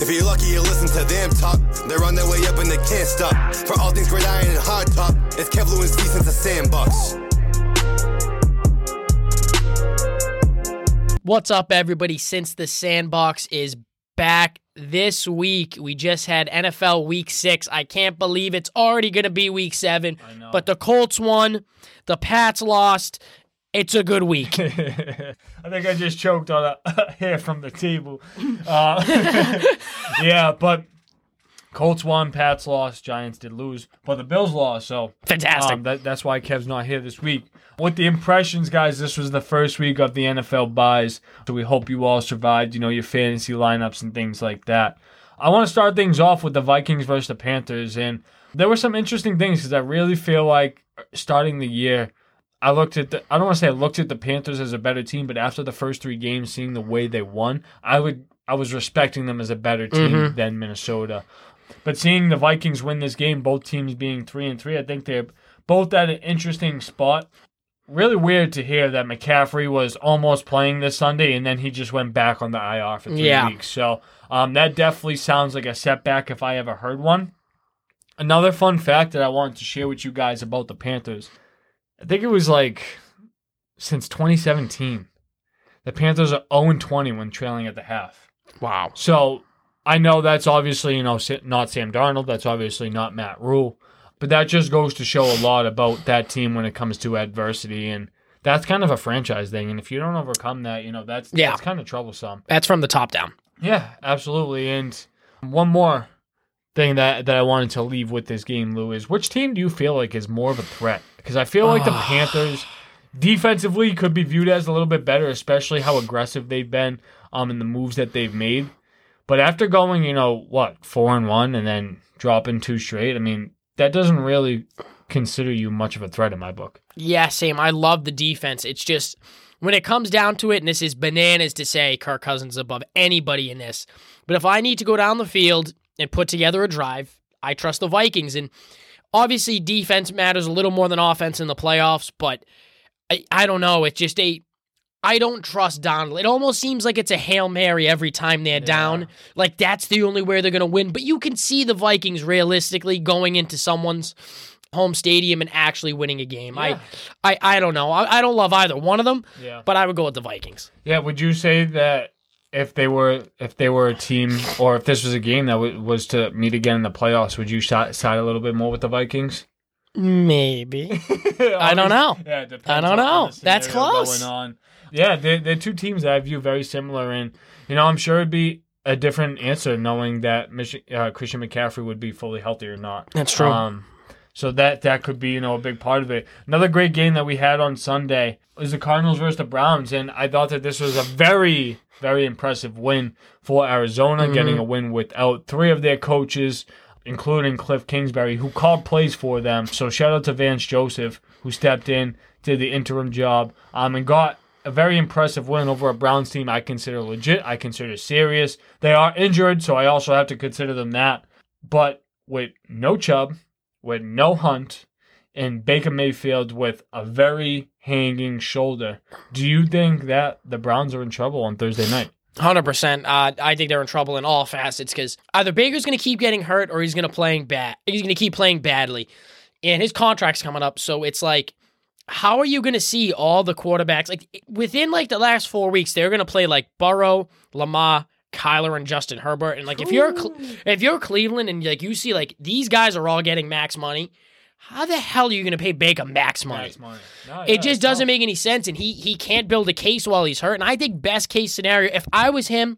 If you're lucky, you listen to them talk. They're on their way up and they can't stop. For all things great iron and hard top, it's Kev Lewinsky since the sandbox. What's up, everybody? Since the sandbox is back this week, we just had NFL week six. I can't believe it's already going to be week seven. But the Colts won, the Pats lost. It's a good week. I think I just choked on a hair from the table. Uh, yeah, but Colts won, Pats lost, Giants did lose, but the Bills lost. So Fantastic. um, that, that's why Kev's not here this week. With the impressions, guys, this was the first week of the NFL byes, so we hope you all survived. You know your fantasy lineups and things like that. I want to start things off with the Vikings versus the Panthers, and there were some interesting things because I really feel like starting the year. I looked at the I don't want to say I looked at the Panthers as a better team, but after the first three games, seeing the way they won, I would I was respecting them as a better team than Minnesota. But seeing the Vikings win this game, both teams being three and three, I think they're both at an interesting spot. Really weird to hear that McCaffrey was almost playing this Sunday and then he just went back on the IR for three Yeah. weeks. So um, that definitely sounds like a setback if I ever heard one. Another fun fact that I wanted to share with you guys about the Panthers. I think it was like since 2017. The Panthers are 0 20 when trailing at the half. wow. So I know that's obviously, you know, not Sam Darnold. That's obviously not Matt Rhule. But that just goes to show a lot about that team when it comes to adversity. And that's kind of a franchise thing. And if you don't overcome that, you know, that's, Yeah. that's kind of troublesome. That's from the top down. Yeah, absolutely. And one more thing that that I wanted to leave with this game, Lou, is which team do you feel like is more of a threat? Because I feel like the Panthers defensively could be viewed as a little bit better, especially how aggressive they've been um in the moves that they've made. But after going, you know, what, four and one and then dropping two straight, I mean, that doesn't really consider you much of a threat in my book. Yeah, same. I love the defense. It's just when it comes down to it, and this is bananas to say Kirk Cousins is above anybody in this. But if I need to go down the field and put together a drive, I trust the Vikings. And obviously, defense matters a little more than offense in the playoffs. But I, I don't know. It's just a. I don't trust Darnold. It almost seems like it's a Hail Mary every time they're down. Like that's the only way they're going to win. But you can see the Vikings realistically going into someone's home stadium and actually winning a game. Yeah. I, I I don't know. I, I don't love either one of them, Yeah. but I would go with the Vikings. Yeah, would you say that if they were if they were a team or if this was a game that w- was to meet again in the playoffs, would you side, side a little bit more with the Vikings? Maybe. I don't know. Yeah, it depends I don't on- on know. the That's scenario close. Going on. Yeah, they're, they're two teams that I view very similar, and you know I'm sure it'd be a different answer knowing that Mich- uh, Christian McCaffrey would be fully healthy or not. That's true. Um, so that that could be you know a big part of it. Another great game that we had on Sunday was the Cardinals versus the Browns, and I thought that this was a very very impressive win for Arizona, Mm-hmm. getting a win without three of their coaches, including Cliff Kingsbury, who called plays for them. So shout out to Vance Joseph who stepped in, did the interim job, um, and got a very impressive win over a Browns team I consider legit. I consider serious. They are injured, so I also have to consider them that. But with no Chubb, with no Hunt, and Baker Mayfield with a very hanging shoulder, do you think that the Browns are in trouble on Thursday night? Hundred percent. Uh, I think they're in trouble in all facets because either Baker's going to keep getting hurt or he's going to playing bad. He's going to keep playing badly, and his contract's coming up. So it's like, how are you going to see all the quarterbacks like within like the last four weeks? They're going to play like Burrow, Lamar, Kyler, and Justin Herbert. And like if you're if you're Cleveland and like you see like these guys are all getting max money, how the hell are you going to pay Baker max money? money. No, It just doesn't make any sense, and he he can't build a case while he's hurt. And I think best case scenario, if I was him,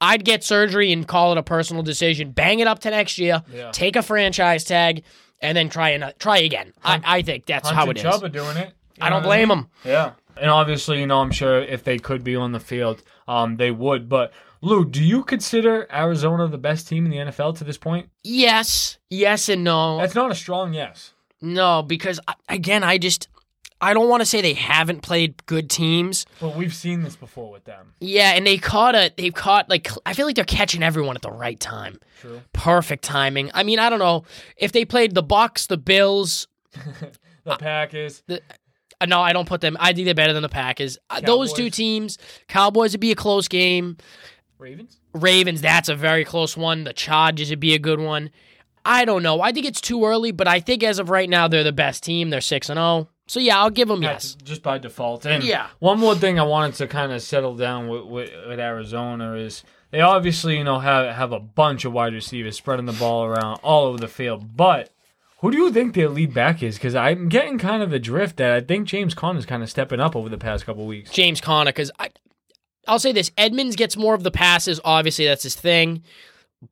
I'd get surgery and call it a personal decision, bang it up to next year, Yeah. take a franchise tag, and then try and try again. I, I think that's Hunt how and it is. Chubb are doing it. You I don't what blame mean? him. Yeah. And obviously, you know, I'm sure if they could be on the field, um, they would. But Lou, do you consider Arizona the best team in the NFL to this point? Yes, yes, and no, That's not a strong yes. no, because again, I just I don't want to say they haven't played good teams. But we've seen this before with them. Yeah, and they caught a they've caught like I feel like they're catching everyone at the right time. True. Perfect timing. I mean, I don't know if they played the Bucks, the Bills. The Packers. Uh, no, I don't put them. I think they're better than the Packers. Uh, Those two teams, Cowboys would be a close game. Ravens. Ravens, that's a very close one. The Chargers would be a good one. I don't know. I think it's too early, but I think as of right now, they're the best team. They're 6 and 0. So yeah, I'll give them yes. Just by default. And Yeah. one more thing I wanted to kind of settle down with, with, with Arizona is they obviously, you know, have have a bunch of wide receivers spreading the ball around all over the field. But who do you think their lead back is? Because I'm getting kind of the drift that I think James Conner's kind of stepping up over the past couple weeks. James Conner because I, I'll say this: Edmonds gets more of the passes. Obviously, that's his thing.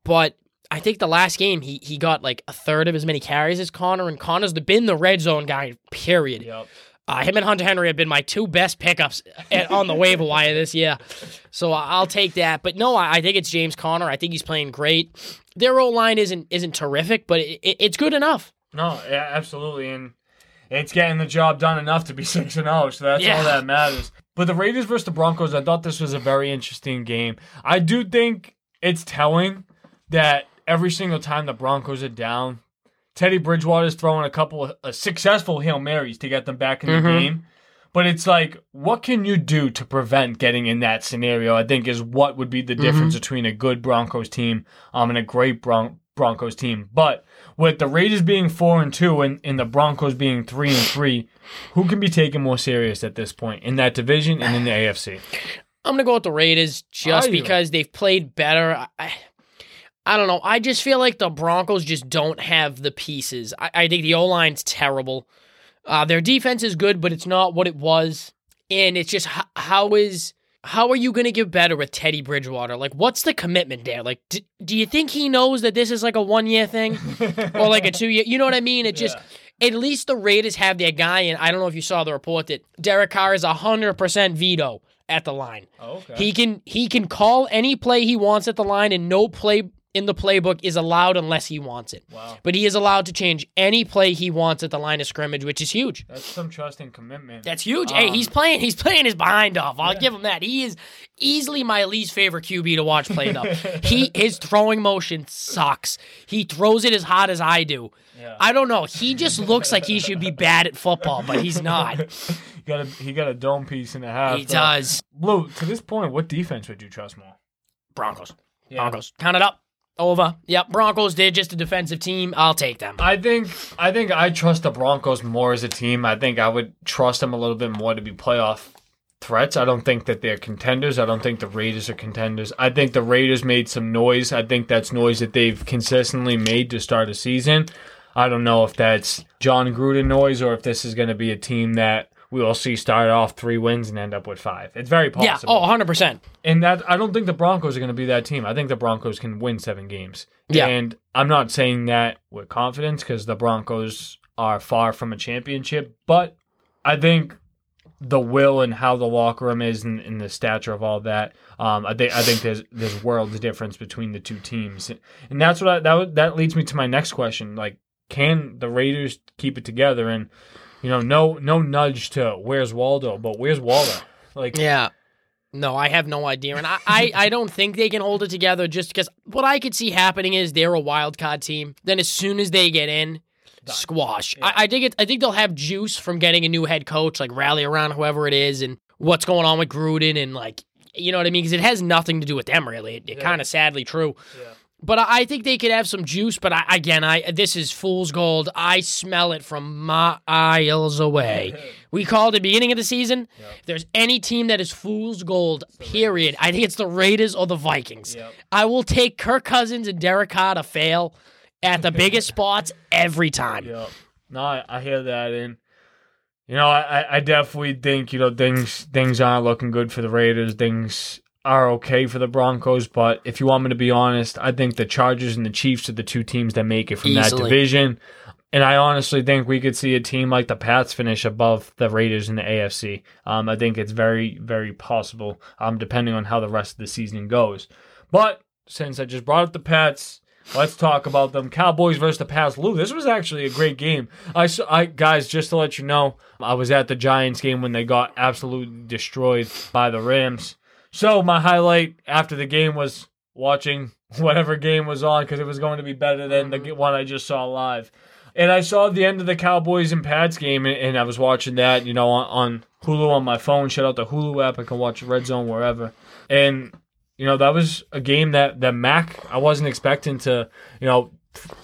But I think the last game he he got like a third of as many carries as Conner, and Conner's the, been the red zone guy. Period. Yep. Uh, him and Hunter Henry have been my two best pickups at, on the waiver wire this year, so I'll take that. But no, I, I think it's James Conner. I think he's playing great. Their O line isn't isn't terrific, but it, it, it's good enough. No, yeah, absolutely, and it's getting the job done enough to be six and zero. So that's Yeah. all that matters. But the Raiders versus the Broncos, I thought this was a very interesting game. I do think it's telling that every single time the Broncos are down, Teddy Bridgewater's throwing a couple of uh, successful hail marys to get them back in the Mhm. game. But it's like, what can you do to prevent getting in that scenario? I think is what would be the difference between a good Broncos team um, and a great Bron- Broncos team. But with the Raiders being four and two and, and the Broncos being three and three, who can be taken more serious at this point in that division and in the AFC? I'm gonna go with the Raiders just because they've played better. I- I, don't know. I just feel like the Broncos just don't have the pieces. I, I think the O line's terrible. Uh, their defense is good, but it's not what it was. And it's just how, how is how are you gonna get better with Teddy Bridgewater? Like, what's the commitment there? Like, d- do you think he knows that this is like a one year thing or like a two year? You know what I mean? It just at least the Raiders have their guy, and I don't know if you saw the report that Derek Carr is hundred percent veto at the line. Oh, okay. He can he can call any play he wants at the line, and no play in the playbook is allowed unless he wants it. wow. But he is allowed to change any play he wants at the line of scrimmage, which is huge. That's some trust and commitment. That's huge. hey, Um, he's playing. He's playing his behind off. I'll give him that. He is easily my least favorite QB to watch play. Though he his throwing motion sucks. He throws it as hot as I do. Yeah. I don't know. He just looks like he should be bad at football, but he's not. he got a he got a dome piece and a half. He though. does. Blue, to this point, what defense would you trust more? Broncos. Yeah. Broncos. Count it up. Over. Yep. Broncos. They're just a defensive team. I'll take them. I think I think I trust the Broncos more as a team. I think I would trust them a little bit more to be playoff threats. I don't think that they're contenders. I don't think the Raiders are contenders. I think the Raiders made some noise. I think that's noise that they've consistently made to start a season. I don't know if that's Jon Gruden noise or if this is going to be a team that we will see start off three wins and end up with five. It's very possible. Yeah. Oh, 100%. And that I don't think the Broncos are going to be that team. I think the Broncos can win seven games. Yeah. And I'm not saying that with confidence because the Broncos are far from a championship, but I think the will and how the locker room is and, and the stature of all that. Um, I think I think there's there's worlds difference between the two teams, and that's what I, that that leads me to my next question. Like, can the Raiders keep it together? And you know, no no nudge to where's Waldo, but where's Waldo? Like, Yeah. No, I have no idea. And I, I, I don't think they can hold it together just because what I could see happening is they're a wild card team. Then as soon as they get in, squash. I, I think it I think they'll have juice from getting a new head coach, like rally around whoever it is and what's going on with Gruden and like you know what I mean? Because it has nothing to do with them really. It, it Yeah. kind of sadly true. Yeah. But I think they could have some juice. But I, again, I this is fool's gold. I smell it from miles away. We called it beginning of the season. If there's any team that is fool's gold, period, I think it's the Raiders or the Vikings. Yep. I will take Kirk Cousins and Derek Carr to fail at the biggest spots every time. Yeah. No, I, I hear that, and you know, I, I- I definitely think you know things things aren't looking good for the Raiders. Things are okay for the Broncos, but if you want me to be honest, I think the Chargers and the Chiefs are the two teams that make it from that division. And I honestly think we could see a team like the Pats finish above the Raiders in the AFC. Um, I think it's very, very possible, um, depending on how the rest of the season goes. But since I just brought up the Pats, let's talk about them. Cowboys versus the Pats. Lou, this was actually a great game. I, saw, I guys, just to let you know, I was at the Giants game when they got absolutely destroyed by the Rams. So my highlight after the game was watching whatever game was on because it was going to be better than the one I just saw live. And I saw the end of the Cowboys and Pats game, and, I was watching that, you know, on, on Hulu on my phone. Shout out the Hulu app. I can watch Red Zone wherever. And you know, that was a game that that Mac I wasn't expecting to, you know,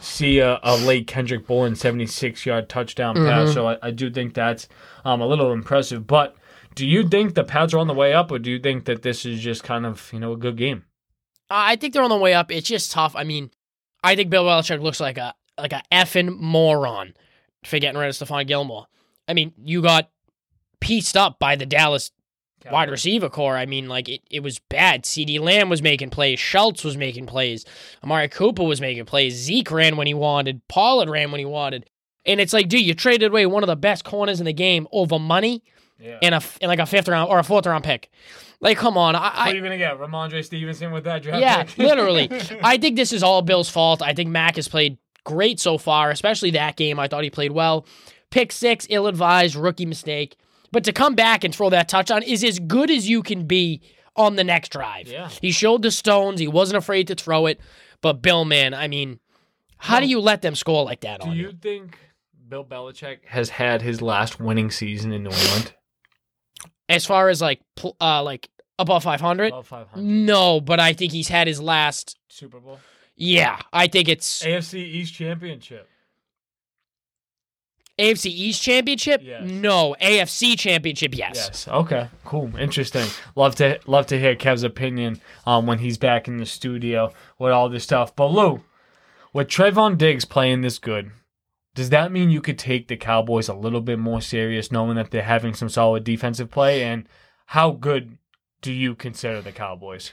see a, a late Kendrick Bourne 76 yard touchdown pass. So I, I do think that's um, a little impressive. But do you think the Pats are on the way up, or do you think that this is just kind of you know a good game? I think they're on the way up. It's just tough. I mean, I think Bill Belichick looks like a like a effing moron for getting rid of Stephon Gilmore. I mean, you got pieced up by the Dallas wide receiver corps. I mean, like it, it was bad. CeeDee Lamb was making plays. Schultz was making plays. Amari Cooper was making plays. Zeke ran when he wanted. Pollard ran when he wanted. And it's like, dude, you traded away one of the best corners in the game over money Yeah. and a and like a fifth round or a fourth round pick. Like, come on, I, what are you gonna get? Rhamondre Stevenson with that draft yeah, literally. I think this is all Bill's fault. I think Mac has played great so far, especially that game. I thought he played well. Pick six, ill advised, rookie mistake. But to come back and throw that touchdown is as good as you can be on the next drive. Yeah. He showed the stones. He wasn't afraid to throw it. But Bill, man, I mean, how do you let them score like that Do you you? think Bill Belichick has had his last winning season in New England? As far as like, pl- uh, like above 500? Above 500 No, but I think he's had his last. Super Bowl, Yeah, I think it's AFC East Championship. AFC East Championship? Yes. No. AFC Championship, yes. Yes. Okay. Cool. Interesting. Love to love to hear Kev's opinion um, when he's back in the studio with all this stuff. But Lou, with Trevon Diggs playing this good, does that mean you could take the Cowboys a little bit more serious, knowing that they're having some solid defensive play? And how good do you consider the Cowboys?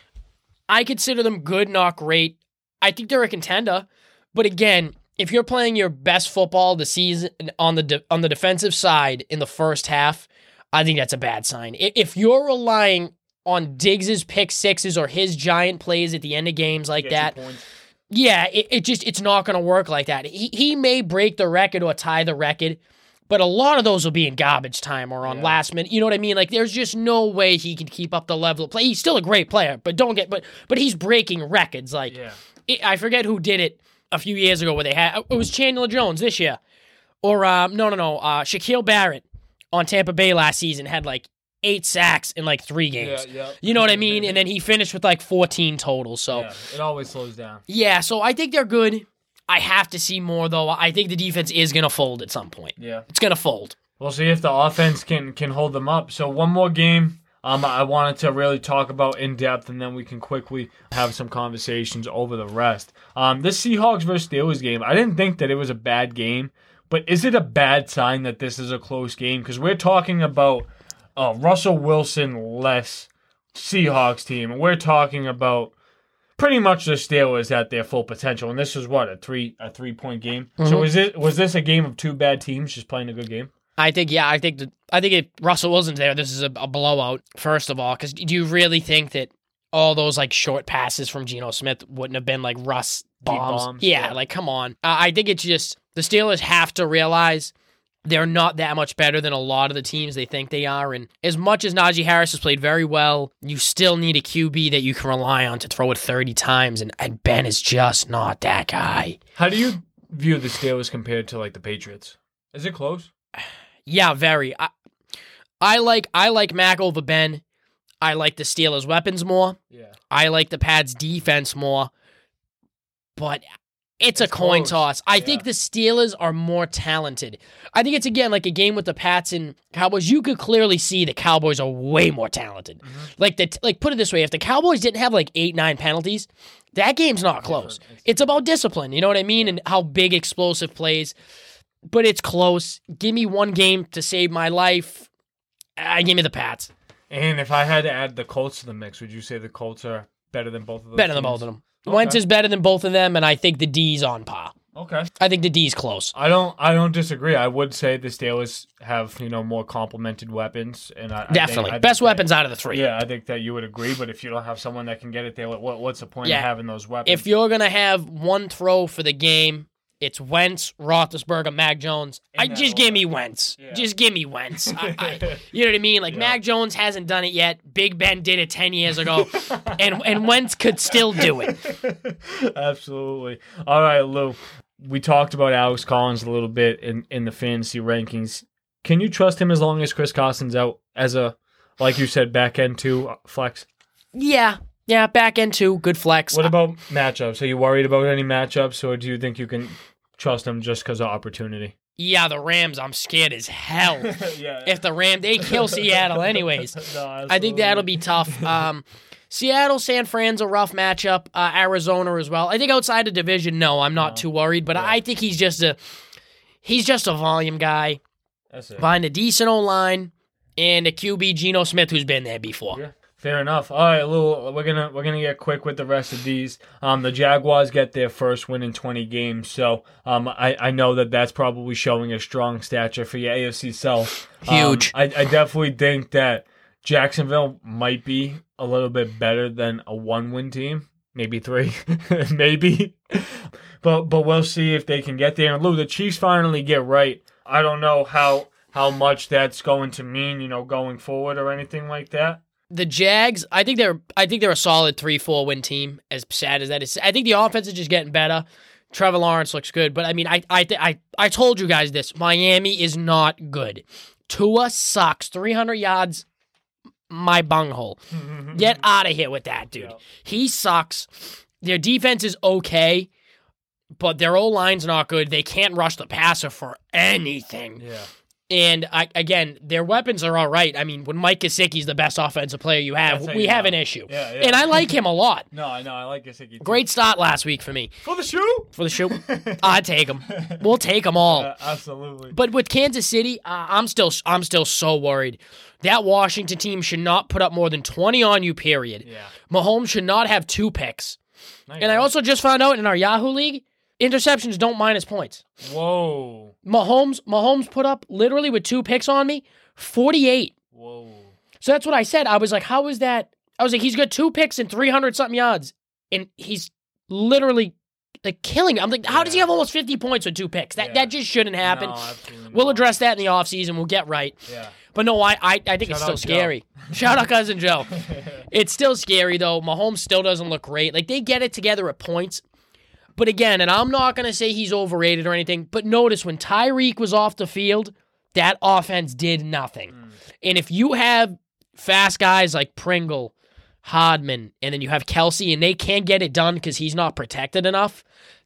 I consider them good, not great. I think they're a contender. But again, if you're playing your best football the season on the de- on the defensive side in the first half, I think that's a bad sign. If you're relying on Diggs's pick sixes or his giant plays at the end of games like that, yeah, it, it just it's not going to work like that. He he may break the record or tie the record, but a lot of those will be in garbage time or on Yeah. last minute. You know what I mean? Like there's just no way he can keep up the level of play. He's still a great player, but don't get but but he's breaking records. Like Yeah. it, I forget who did it a few years ago where they had it was Chandler Jones this year, or um no no no uh Shaquille Barrett on Tampa Bay last season had like eight sacks in like three games. yeah. You know what I mean? And then he finished with like 14 total. So Yeah, it always slows down. yeah, so I think they're good. I have to see more though. I think the defense is gonna fold at some point. Yeah. It's gonna fold. We'll see if the offense can can hold them up. So one more game. Um, I wanted to really talk about in depth, and then we can quickly have some conversations over the rest. Um, this Seahawks versus Steelers game, I didn't think that it was a bad game, but is it a bad sign that this is a close game? Because we're talking about uh, Russell Wilson less Seahawks team, we're talking about pretty much the Steelers at their full potential. And this is what a three a three point game. So is it was this a game of two bad teams just playing a good game? I think yeah. I think the, I think if Russell Wilson's there, this is a, a blowout. First of all, because do you really think that all those like short passes from Geno Smith wouldn't have been like Russ bombs? bombs, yeah, yeah. like come on. Uh, I think it's just the Steelers have to realize they're not that much better than a lot of the teams they think they are. And as much as Najee Harris has played very well, you still need a QB that you can rely on to throw it 30 times. And, and Ben is just not that guy. How do you view the Steelers compared to like the Patriots? Is it close? Yeah, very. I, I like I like Mac over Ben. I like the Steelers' weapons more. Yeah. I like the Pats' defense more. But it's, a It's coin close. toss. I Yeah. think the Steelers are more talented. I think it's again like a game with the Pats and Cowboys. You could clearly see the Cowboys are way more talented. Mm-hmm. Like the like put it this way, if the Cowboys didn't have like eight nine penalties, that game's not close. It's- about discipline. You know what I mean? And how big explosive plays. But it's close. Give me one game to save my life. I give me the Pats. And if I had to add the Colts to the mix, would you say the Colts are better than both of those? Better than teams? both of them. Okay. Wentz is better than both of them, and I think the D's on par. Okay. I think the D's close. I don't. I don't disagree. I would say the Steelers have you know more complemented weapons, and I I think- Definitely. I Best that- weapons out of the three. Yeah, I think that you would agree. But if you don't have someone that can get it there, what, what's the point Yeah. of having those weapons? If you're going to have one throw for the game, it's Wentz, Roethlisberger, Mac Jones. In I just give me Wentz. Yeah. Just give me Wentz. I, I, you know what I mean? Like Yeah. Mac Jones hasn't done it yet. Big Ben did it ten years ago, and and Wentz could still do it. Absolutely. All right, Lou. We talked about Alex Collins a little bit in, in the fantasy rankings. Can you trust him as long as Chris Carson's out as a, like you said, back end two uh, flex? Yeah, Yeah, back end two, good flex. What about matchups? Are you worried about any matchups, or do you think you can trust them just because of opportunity? yeah, the Rams, I'm scared as hell. yeah. if the Ram they kill Seattle anyways. I think that'll be tough. Um, Seattle, San Fran's a rough matchup. Uh, Arizona as well. I think outside the division, no, I'm not too worried. But I think he's just a he's just a volume guy That's it. behind a decent O line and a QB Geno Smith who's been there before. Yeah. Fair enough. All right, Lou, we're gonna we're gonna get quick with the rest of these. Um, the Jaguars get their first win in 20 games, so um, I, I know that that's probably showing a strong stature for your AFC. Um, Huge. I, I definitely think that Jacksonville might be a little bit better than a one win team, maybe three, maybe. But but we'll see if they can get there. And Lou, the Chiefs finally get right. I don't know how how much that's going to mean, you know, going forward or anything like that. The Jags, I think they're I think they're a solid three four win team. As sad as that is, I think the offense is just getting better. Trevor Lawrence looks good, but I mean, I I th- I I told you guys this. Miami is not good. Tua sucks. Three hundred yards, my bunghole. Get out of here with that, dude. Yeah. He sucks. Their defense is okay, but their O line's not good. They can't rush the passer for anything. Yeah. And I, again, their weapons are all right. I mean, when Mike Gesicki's the best offensive player you have, we you have know. an issue. Yeah, yeah. And I like him a lot. No, I know. I like Gesicki. too. Great start last week for me for the shoe. for the show. I take him. We'll take them all. Uh, absolutely. But with Kansas City, uh, I'm still I'm still so worried. That Washington team should not put up more than 20 on you. Period. yeah. Mahomes should not have two picks. Nice. And I also just found out in our Yahoo league, interceptions don't minus points. Whoa. Mahomes Mahomes put up literally with two picks on me, 48. Whoa. So that's what I said. I was like, how is that? I was like, he's got two picks and 300 something yards. And he's literally like killing me. I'm like, how does he have almost 50 points with two picks? That Yeah. that just shouldn't happen. No, We'll not. address that in the offseason. We'll get right. Yeah. But no, I I, I think it's still scary. Shout out cousin Joe. It's still scary though. Mahomes still doesn't look great. Like they get it together at points. But again, and I'm not gonna say he's overrated or anything, but notice when Tyreek was off the field, that offense did nothing. Mm. And if you have fast guys like Pringle, Hardman, and then you have Kelce, and they can't get it done because he's not protected enough,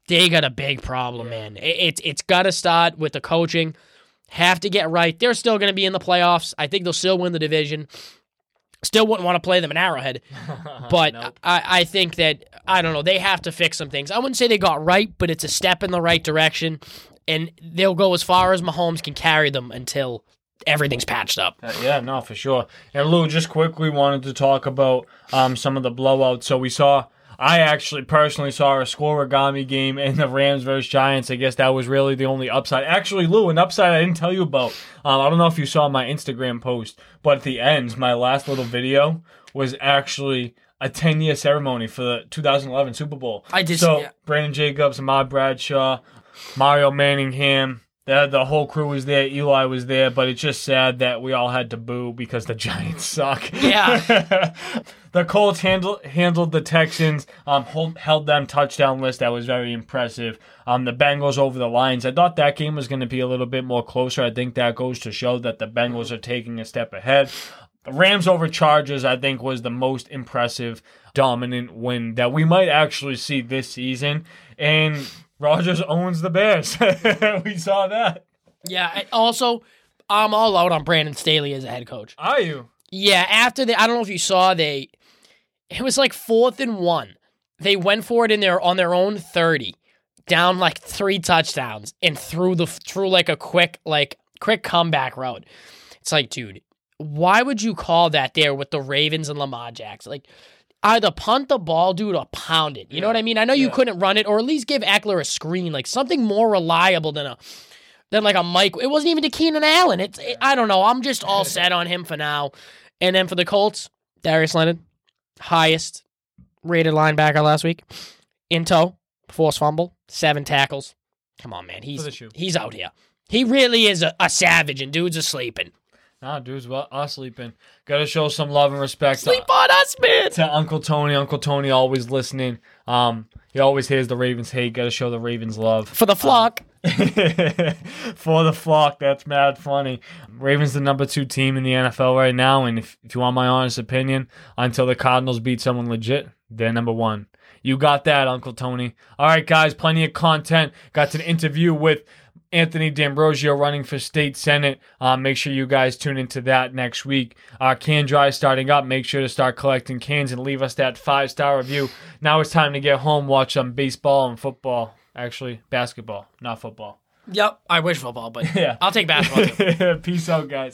they got a big problem, man. It, it's it's got to start with the coaching. Have to get right. They're still going to be in the playoffs. I think they'll still win the division. Still wouldn't want to play them in Arrowhead, but Nope. I, I think that I don't know. They have to fix some things. I wouldn't say they got right, but it's a step in the right direction, and they'll go as far as Mahomes can carry them until everything's patched up. Uh, yeah, no, for sure. And Lou, just quickly wanted to talk about um, some of the blowouts. So we saw, I actually personally saw a score scorigami game in the Rams versus Giants. I guess that was really the only upside. Actually, Lou, an upside I didn't tell you about. Um, I don't know if you saw my Instagram post, but at the end, my last little video was actually a 10 year ceremony for the 2011 Super Bowl. I did So see that. Brandon Jacobs, Ahmad Bradshaw, Mario Manningham. The, the whole crew was there. Eli was there, but it's just sad that we all had to boo because the Giants suck. Yeah. the Colts handled handled the Texans, um, hold, held them touchdown list. That was very impressive. Um, the Bengals over the Lions. I thought that game was going to be a little bit more closer. I think that goes to show that the Bengals are taking a step ahead. The Rams over Chargers, I think, was the most impressive, dominant win that we might actually see this season. And Rodgers owns the Bears. we saw that. Yeah. Also, I'm all out on Brandon Staley as a head coach. Are you? Yeah, after the I don't know if you saw they it was like fourth and one. They went for it in their on their own 30, down like three touchdowns and threw the through like a quick like quick comeback route. It's like, dude, why would you call that there with the Ravens and Lamar Jackson? Like either punt the ball, dude, or pound it. You know what I mean? I know you Yeah. couldn't run it, or at least give Ekeler a screen, like something more reliable than a than like a Mike. It wasn't even to Keenan Allen. It's it, I don't know. I'm just all set on him for now. And then for the Colts, Darius Leonard, highest rated linebacker last week, in tow, forced fumble, seven tackles. Come on, man, he's he's out here. He really is a, a savage, and dudes are sleeping. Nah, dudes, well, us sleeping. Got to show some love and respect to- Sleep on us, man. to Uncle Tony. Uncle Tony always listening. Um, he always hears the Ravens hate. Got to show the Ravens love For the flock. for the flock. That's mad funny. Ravens the number two team in the NFL right now, and if, if you want my honest opinion, until the Cardinals beat someone legit, they're number one. You got that, Uncle Tony. All right, guys, plenty of content. Got to the interview with Anthony D'Ambrosio running for state senate. Uh, make sure you guys tune into that next week. Uh, can dry starting up. Make sure to start collecting cans and leave us that five star review. Now it's time to get home, watch some baseball and football. Actually, basketball, not football. Yep, I wish football, but Yeah. I'll take basketball. Peace out, guys.